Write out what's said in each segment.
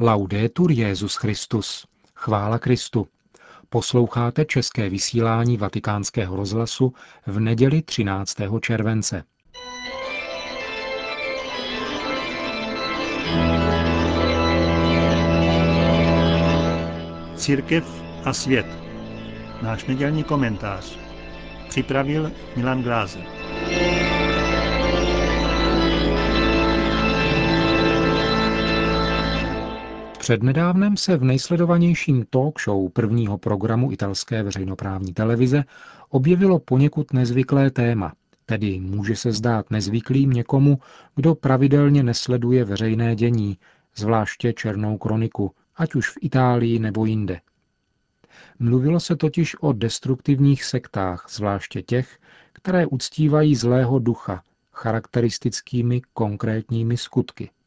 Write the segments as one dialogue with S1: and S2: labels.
S1: Laudetur Jezus Christus. Chvála Kristu. Posloucháte české vysílání Vatikánského rozhlasu v neděli 13. července.
S2: Církev a svět. Náš nedělní komentář. Připravil Milan Glázer.
S1: Přednedávnem se v nejsledovanějším talk show prvního programu italské veřejnoprávní televize objevilo poněkud nezvyklé téma, tedy může se zdát nezvyklým někomu, kdo pravidelně nesleduje veřejné dění, zvláště černou kroniku, ať už v Itálii nebo jinde. Mluvilo se totiž o destruktivních sektách, zvláště těch, které uctívají zlého ducha charakteristickými konkrétními skutky –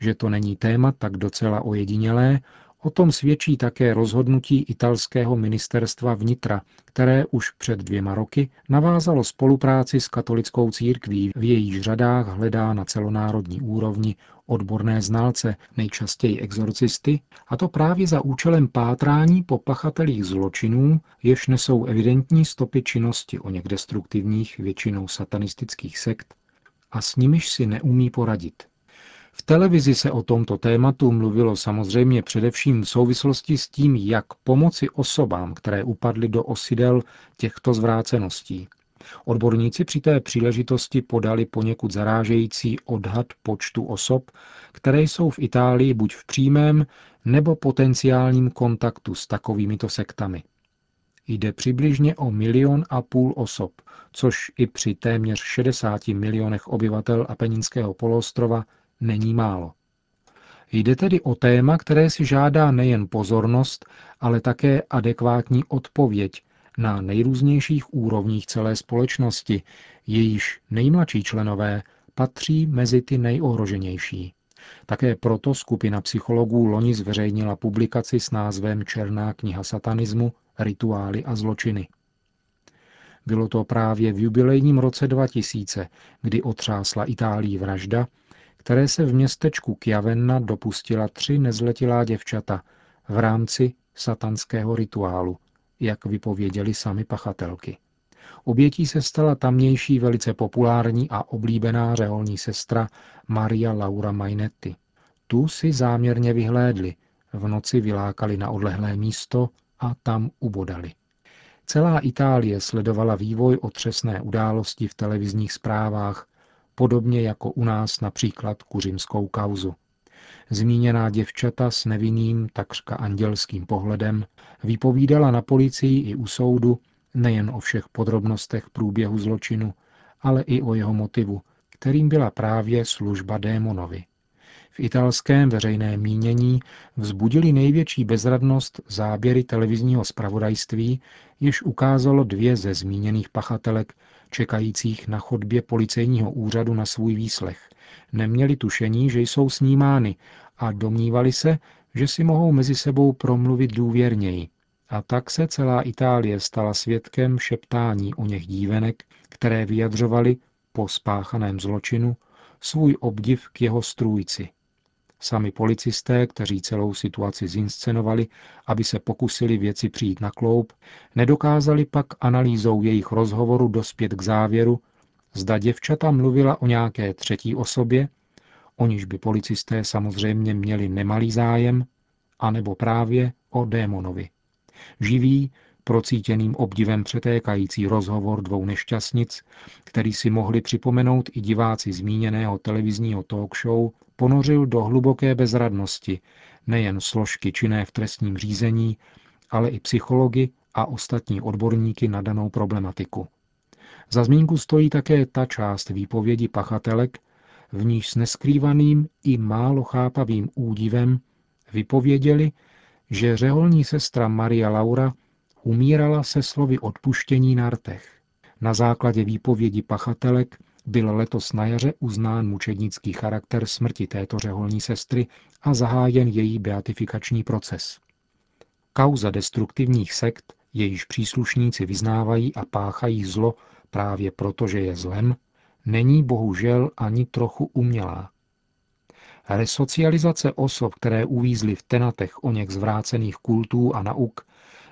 S1: že to není téma tak docela ojedinělé, o tom svědčí také rozhodnutí italského ministerstva vnitra, které už před dvěma roky navázalo spolupráci s katolickou církví, v jejíž řadách hledá na celonárodní úrovni odborné znalce, nejčastěji exorcisty, a to právě za účelem pátrání po pachatelích zločinů, jež nesou evidentní stopy činnosti o něk destruktivních, většinou satanistických sekt, a s nimiž si neumí poradit. V televizi se o tomto tématu mluvilo samozřejmě především v souvislosti s tím, jak pomoci osobám, které upadly do osidel těchto zvráceností. Odborníci při té příležitosti podali poněkud zarážející odhad počtu osob, které jsou v Itálii buď v přímém nebo potenciálním kontaktu s takovýmito sektami. Jde přibližně o milion a půl osob, což i při téměř 60 milionech obyvatel Apeninského poloostrova není málo. Jde tedy o téma, které si žádá nejen pozornost, ale také adekvátní odpověď na nejrůznějších úrovních celé společnosti, jejíž nejmladší členové patří mezi ty nejohroženější. Také proto skupina psychologů loni zveřejnila publikaci s názvem Černá kniha satanismu, rituály a zločiny. Bylo to právě v jubilejním roce 2000, kdy otřásla Itálii vražda, které se v městečku Kjavenna dopustila tři nezletilá děvčata v rámci satanského rituálu, jak vypověděli sami pachatelky. Obětí se stala tamnější velice populární a oblíbená řeholní sestra Maria Laura Mainetti. Tu si záměrně vyhlédli, v noci vylákali na odlehlé místo a tam ubodali. Celá Itálie sledovala vývoj otřesné události v televizních zprávách podobně jako u nás například kuřimskou kauzu. Zmíněná děvčata s nevinným, takřka andělským pohledem vypovídala na policii i u soudu nejen o všech podrobnostech průběhu zločinu, ale i o jeho motivu, kterým byla právě služba démonovi. V italském veřejném mínění vzbudili největší bezradnost záběry televizního zpravodajství, jež ukázalo dvě ze zmíněných pachatelek čekajících na chodbě policejního úřadu na svůj výslech. Neměli tušení, že jsou snímány a domnívali se, že si mohou mezi sebou promluvit důvěrněji. A tak se celá Itálie stala svědkem šeptání o něch dívenek, které vyjadřovali po spáchaném zločinu svůj obdiv k jeho strůjci. Sami policisté, kteří celou situaci zinscenovali, aby se pokusili věci přijít na kloup, nedokázali pak analýzou jejich rozhovoru dospět k závěru, zda děvčata mluvila o nějaké třetí osobě, o níž by policisté samozřejmě měli nemalý zájem, anebo právě o démonovi. Živý, procítěným obdivem přetékající rozhovor dvou nešťastnic, který si mohli připomenout i diváci zmíněného televizního talk show, ponořil do hluboké bezradnosti nejen složky činné v trestním řízení, ale i psychologi a ostatní odborníky na danou problematiku. Za zmínku stojí také ta část výpovědi pachatelek, v níž s neskrývaným i málo chápavým údivem vypověděli, že řeholní sestra Maria Laura umírala se slovy odpuštění na rtech. Na základě výpovědi pachatelek byl letos na jaře uznán mučednický charakter smrti této řeholní sestry a zahájen její beatifikační proces. Kauza destruktivních sekt, jejíž příslušníci vyznávají a páchají zlo právě proto, že je zlem, není bohužel ani trochu umělá. Resocializace osob, které uvízly v tenatech o něch zvrácených kultů a nauk,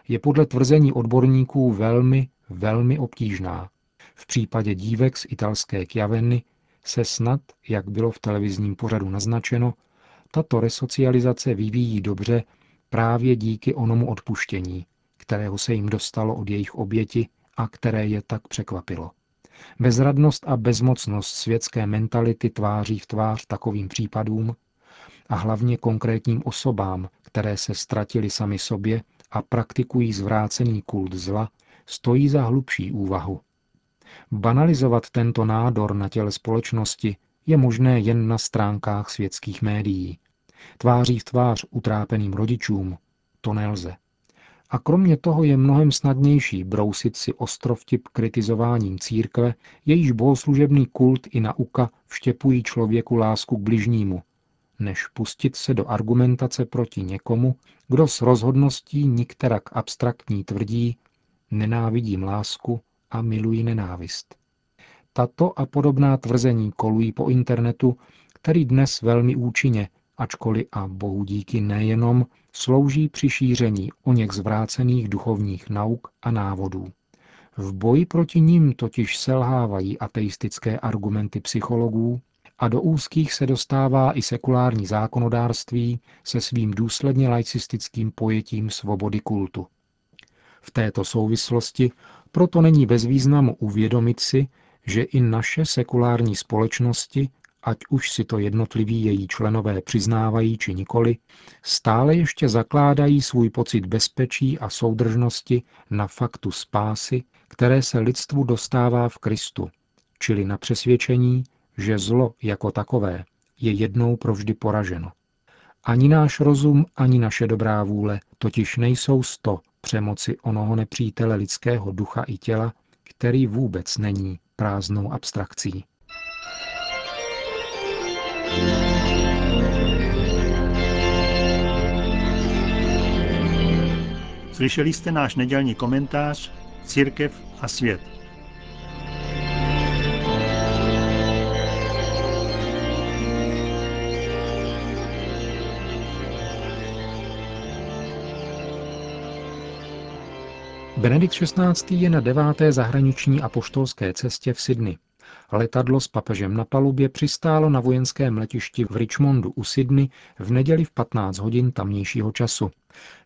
S1: je podle tvrzení odborníků velmi, velmi obtížná. V případě dívek z italské Chiavenny se snad, jak bylo v televizním pořadu naznačeno, tato resocializace vyvíjí dobře právě díky onomu odpuštění, kterého se jim dostalo od jejich oběti a které je tak překvapilo. Bezradnost a bezmocnost světské mentality tváří v tvář takovým případům a hlavně konkrétním osobám, které se ztratili sami sobě a praktikují zvrácený kult zla, stojí za hlubší úvahu. Banalizovat tento nádor na těle společnosti je možné jen na stránkách světských médií. Tváří v tvář utrápeným rodičům to nelze. A kromě toho je mnohem snadnější brousit si ostrovtip kritizováním církve, jejíž bohoslužebný kult i nauka vštěpují člověku lásku k bližnímu, než pustit se do argumentace proti někomu, kdo s rozhodností nikterak abstraktní tvrdí nenávidím lásku a miluji nenávist. Tato a podobná tvrzení kolují po internetu, který dnes velmi účinně, ačkoliv a bohu díky nejenom, slouží při šíření o něch zvrácených duchovních nauk a návodů. V boji proti ním totiž selhávají ateistické argumenty psychologů a do úzkých se dostává i sekulární zákonodárství se svým důsledně laicistickým pojetím svobody kultu. V této souvislosti proto není bez významu uvědomit si, že i naše sekulární společnosti ať už si to jednotliví její členové přiznávají či nikoli, stále ještě zakládají svůj pocit bezpečí a soudržnosti na faktu spásy, které se lidstvu dostává v Kristu, čili na přesvědčení, že zlo jako takové je jednou provždy poraženo. Ani náš rozum, ani naše dobrá vůle totiž nejsou sto přemoci onoho nepřítele lidského ducha i těla, který vůbec není prázdnou abstrakcí.
S2: Slyšeli jste náš nedělní komentář Církev a svět.
S1: Benedikt XVI. je na deváté zahraniční apoštolské cestě v Sydney. Letadlo s papežem na palubě přistálo na vojenském letišti v Richmondu u Sydney v neděli v 15 hodin tamnějšího času.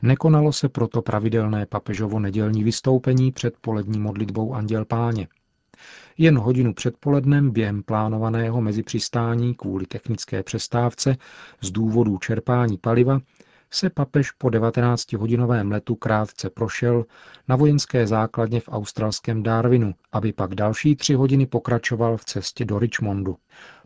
S1: Nekonalo se proto pravidelné papežovo nedělní vystoupení před polední modlitbou Anděl Páně. Jen hodinu před polednem během plánovaného mezipřistání kvůli technické přestávce z důvodů čerpání paliva se papež po 19-hodinovém letu krátce prošel na vojenské základně v australském Darwinu, aby pak další tři hodiny pokračoval v cestě do Richmondu.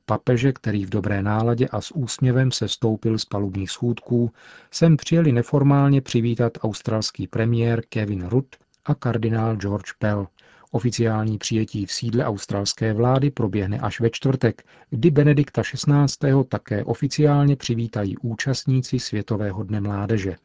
S1: Papeže, který v dobré náladě a s úsměvem se stoupil z palubních schůdků, sem přijeli neformálně přivítat australský premiér Kevin Rudd a kardinál George Pell, Oficiální přijetí v sídle australské vlády proběhne až ve čtvrtek, kdy Benedikta XVI. také oficiálně přivítají účastníci Světového dne mládeže.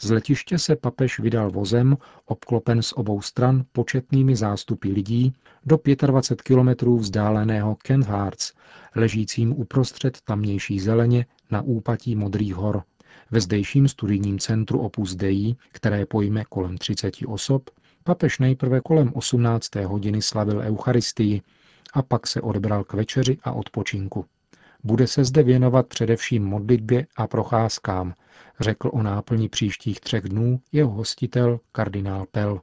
S1: Z letiště se papež vydal vozem, obklopen z obou stran početnými zástupy lidí, do 25 kilometrů vzdáleného Kent Hearts, ležícím uprostřed tamnější zeleně na úpatí Modrých hor. Ve zdejším studijním centru Opus Dei, které pojme kolem 30 osob, Papež nejprve kolem 18. hodiny slavil Eucharistii a pak se odebral k večeři a odpočinku. Bude se zde věnovat především modlitbě a procházkám, řekl o náplni příštích třech dnů jeho hostitel kardinál Pell.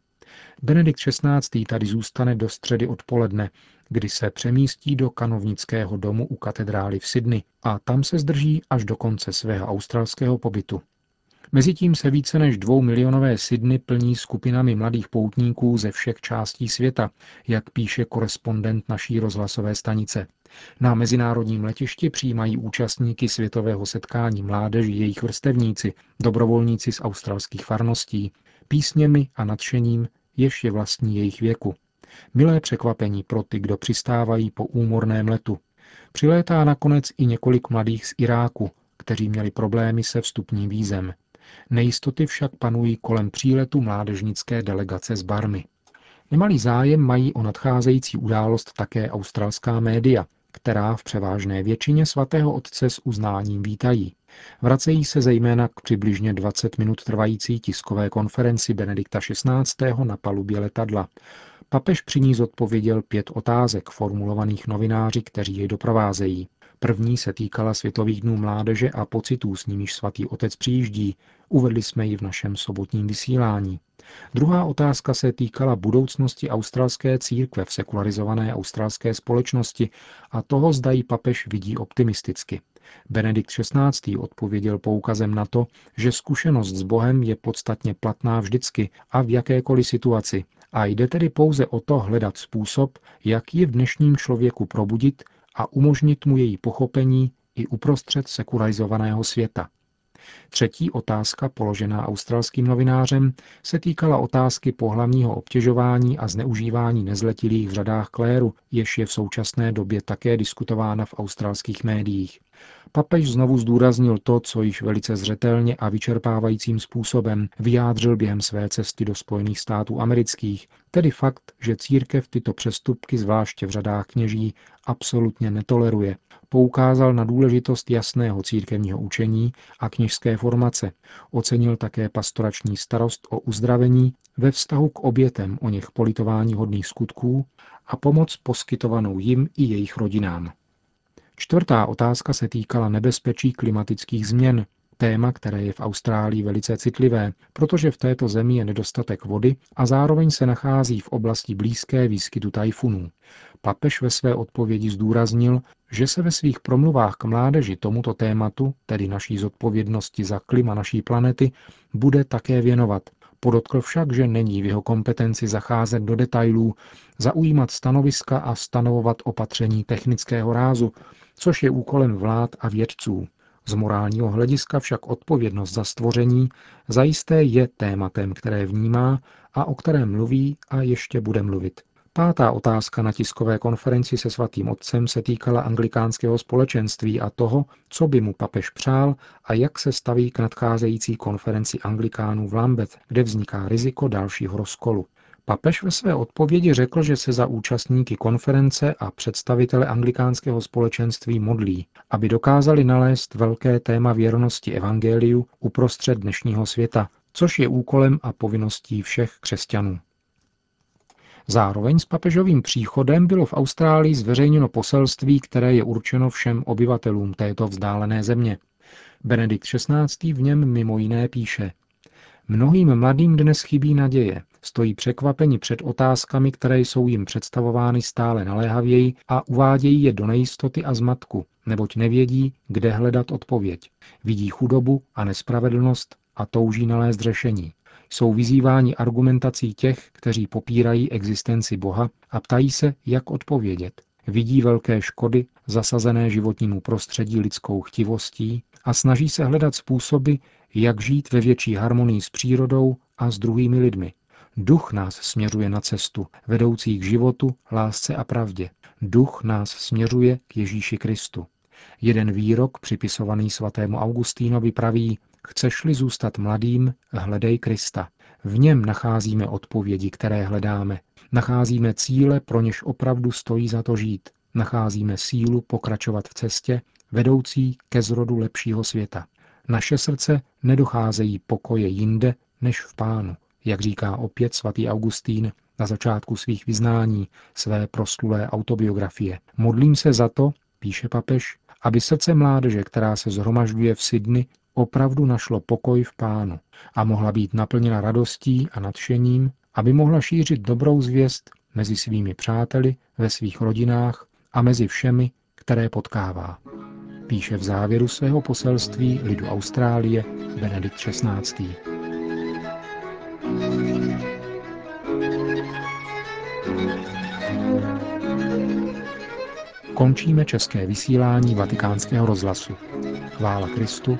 S1: Benedikt XVI. tady zůstane do středy odpoledne, kdy se přemístí do kanovnického domu u katedrály v Sydney a tam se zdrží až do konce svého australského pobytu. Mezitím se více než dvou milionové Sydney plní skupinami mladých poutníků ze všech částí světa, jak píše korespondent naší rozhlasové stanice. Na mezinárodním letišti přijímají účastníky světového setkání mládeži jejich vrstevníci, dobrovolníci z australských farností, písněmi a nadšením, jež je vlastní jejich věku. Milé překvapení pro ty, kdo přistávají po úmorném letu. Přilétá nakonec i několik mladých z Iráku, kteří měli problémy se vstupním vízem. Nejistoty však panují kolem příletu mládežnické delegace z Barmy. Nemalý zájem mají o nadcházející událost také australská média, která v převážné většině svatého otce s uznáním vítají. Vracejí se zejména k přibližně 20 minut trvající tiskové konferenci Benedikta XVI. na palubě letadla. Papež při ní zodpověděl pět otázek formulovaných novináři, kteří jej doprovázejí. První se týkala Světových dnů mládeže a pocitů, s nimiž svatý otec přijíždí. Uvedli jsme ji v našem sobotním vysílání. Druhá otázka se týkala budoucnosti australské církve v sekularizované australské společnosti a toho zdají papež vidí optimisticky. Benedikt XVI. odpověděl poukazem na to, že zkušenost s Bohem je podstatně platná vždycky a v jakékoliv situaci a jde tedy pouze o to hledat způsob, jak ji v dnešním člověku probudit a umožnit mu její pochopení i uprostřed sekularizovaného světa. Třetí otázka, položená australským novinářem, se týkala otázky pohlavního obtěžování a zneužívání nezletilých v řadách kléru, jež je v současné době také diskutována v australských médiích. Papež znovu zdůraznil to, co již velice zřetelně a vyčerpávajícím způsobem vyjádřil během své cesty do Spojených států amerických, tedy fakt, že církev tyto přestupky, zvláště v řadách kněží, absolutně netoleruje. Poukázal na důležitost jasného církevního učení a kněžské formace. Ocenil také pastorační starost o uzdravení ve vztahu k obětem o něch politování hodných skutků a pomoc poskytovanou jim i jejich rodinám. Čtvrtá otázka se týkala nebezpečí klimatických změn, téma, které je v Austrálii velice citlivé, protože v této zemi je nedostatek vody a zároveň se nachází v oblasti blízké výskytu tajfunů. Papež ve své odpovědi zdůraznil, že se ve svých promluvách k mládeži tomuto tématu, tedy naší zodpovědnosti za klima naší planety, bude také věnovat. Podotkl však, že není v jeho kompetenci zacházet do detailů, zaujímat stanoviska a stanovovat opatření technického rázu, což je úkolem vlád a vědců. Z morálního hlediska však odpovědnost za stvoření zajisté je tématem, které vnímá a o kterém mluví a ještě bude mluvit. Pátá otázka na tiskové konferenci se svatým otcem se týkala anglikánského společenství a toho, co by mu papež přál a jak se staví k nadcházející konferenci anglikánů v Lambeth, kde vzniká riziko dalšího rozkolu. Papež ve své odpovědi řekl, že se za účastníky konference a představitele anglikánského společenství modlí, aby dokázali nalézt velké téma věrnosti evangeliu uprostřed dnešního světa, což je úkolem a povinností všech křesťanů. Zároveň s papežovým příchodem bylo v Austrálii zveřejněno poselství, které je určeno všem obyvatelům této vzdálené země. Benedikt XVI. v něm mimo jiné píše Mnohým mladým dnes chybí naděje, stojí překvapeni před otázkami, které jsou jim představovány stále naléhavěji a uvádějí je do nejistoty a zmatku, neboť nevědí, kde hledat odpověď. Vidí chudobu a nespravedlnost a touží nalézt řešení. Jsou vyzýváni argumentací těch, kteří popírají existenci Boha a ptají se, jak odpovědět. Vidí velké škody zasazené životnímu prostředí lidskou chtivostí a snaží se hledat způsoby, jak žít ve větší harmonii s přírodou a s druhými lidmi. Duch nás směřuje na cestu, vedoucí k životu, lásce a pravdě. Duch nás směřuje k Ježíši Kristu. Jeden výrok, připisovaný svatému Augustínovi, praví, chceš-li zůstat mladým, hledej Krista. V něm nacházíme odpovědi, které hledáme. Nacházíme cíle, pro něž opravdu stojí za to žít. Nacházíme sílu pokračovat v cestě, vedoucí ke zrodu lepšího světa. Naše srdce nedocházejí pokoje jinde než v pánu, jak říká opět svatý Augustín na začátku svých vyznání, své proslulé autobiografie. Modlím se za to, píše papež, aby srdce mládeže, která se zhromažďuje v Sydney, opravdu našlo pokoj v pánu a mohla být naplněna radostí a nadšením, aby mohla šířit dobrou zvěst mezi svými přáteli, ve svých rodinách a mezi všemi, které potkává. Píše v závěru svého poselství lidu Austrálie Benedikt XVI. Končíme české vysílání vatikánského rozhlasu. Chvála Kristu,